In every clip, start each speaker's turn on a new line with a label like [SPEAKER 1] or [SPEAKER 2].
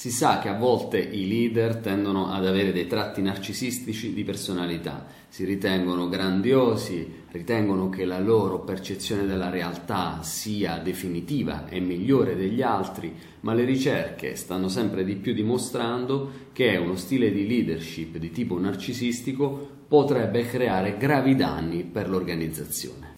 [SPEAKER 1] Si sa che a volte i leader tendono ad avere dei tratti narcisistici di personalità, si ritengono grandiosi, ritengono che la loro percezione della realtà sia definitiva e migliore degli altri, ma le ricerche stanno sempre di più dimostrando che uno stile di leadership di tipo narcisistico potrebbe creare gravi danni per l'organizzazione.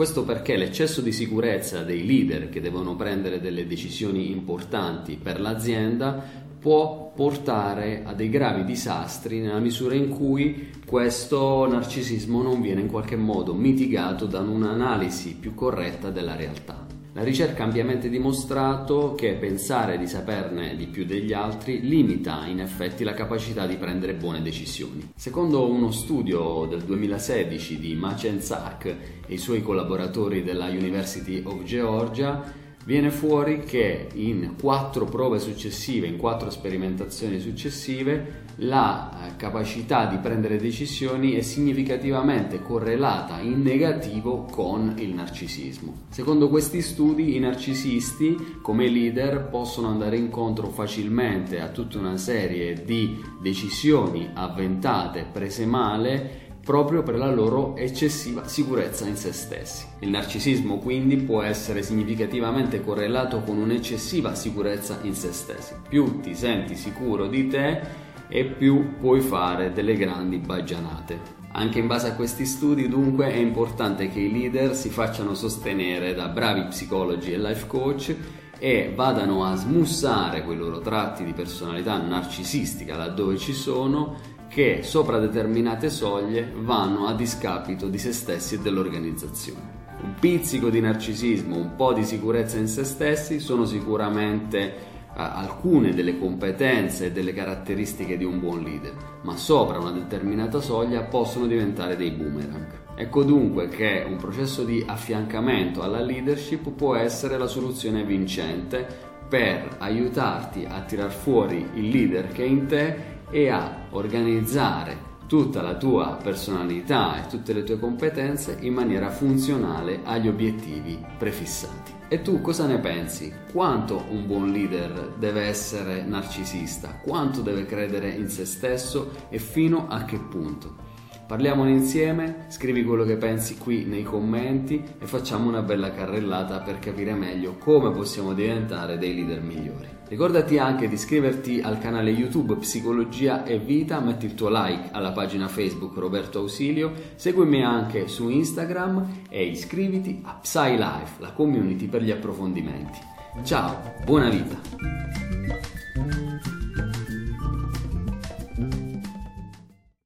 [SPEAKER 1] Questo perché l'eccesso di sicurezza dei leader che devono prendere delle decisioni importanti per l'azienda può portare a dei gravi disastri nella misura in cui questo narcisismo non viene in qualche modo mitigato da un'analisi più corretta della realtà. La ricerca ha ampiamente dimostrato che pensare di saperne di più degli altri limita in effetti la capacità di prendere buone decisioni. Secondo uno studio del 2016 di Machen Zak e i suoi collaboratori della University of Georgia, viene fuori che in quattro prove successive, in quattro sperimentazioni successive, la eh, capacità di prendere decisioni è significativamente correlata in negativo con il narcisismo. Secondo questi studi, i narcisisti come leader possono andare incontro facilmente a tutta una serie di decisioni avventate, prese male proprio per la loro eccessiva sicurezza in se stessi. Il narcisismo quindi può essere significativamente correlato con un'eccessiva sicurezza in se stessi. Più ti senti sicuro di te e più puoi fare delle grandi baggianate. Anche in base a questi studi dunque è importante che i leader si facciano sostenere da bravi psicologi e life coach e vadano a smussare quei loro tratti di personalità narcisistica laddove ci sono che sopra determinate soglie vanno a discapito di se stessi e dell'organizzazione. Un pizzico di narcisismo, un po' di sicurezza in se stessi sono sicuramente eh, alcune delle competenze e delle caratteristiche di un buon leader, ma sopra una determinata soglia possono diventare dei boomerang. Ecco dunque che un processo di affiancamento alla leadership può essere la soluzione vincente per aiutarti a tirar fuori il leader che è in te e a organizzare tutta la tua personalità e tutte le tue competenze in maniera funzionale agli obiettivi prefissati. E tu cosa ne pensi? Quanto un buon leader deve essere narcisista? Quanto deve credere in se stesso e fino a che punto? Parliamone insieme, scrivi quello che pensi qui nei commenti e facciamo una bella carrellata per capire meglio come possiamo diventare dei leader migliori. Ricordati anche di iscriverti al canale YouTube Psicologia e Vita, metti il tuo like alla pagina Facebook Roberto Ausilio, seguimi anche su Instagram e iscriviti a PsyLife, la community per gli approfondimenti. Ciao, buona vita!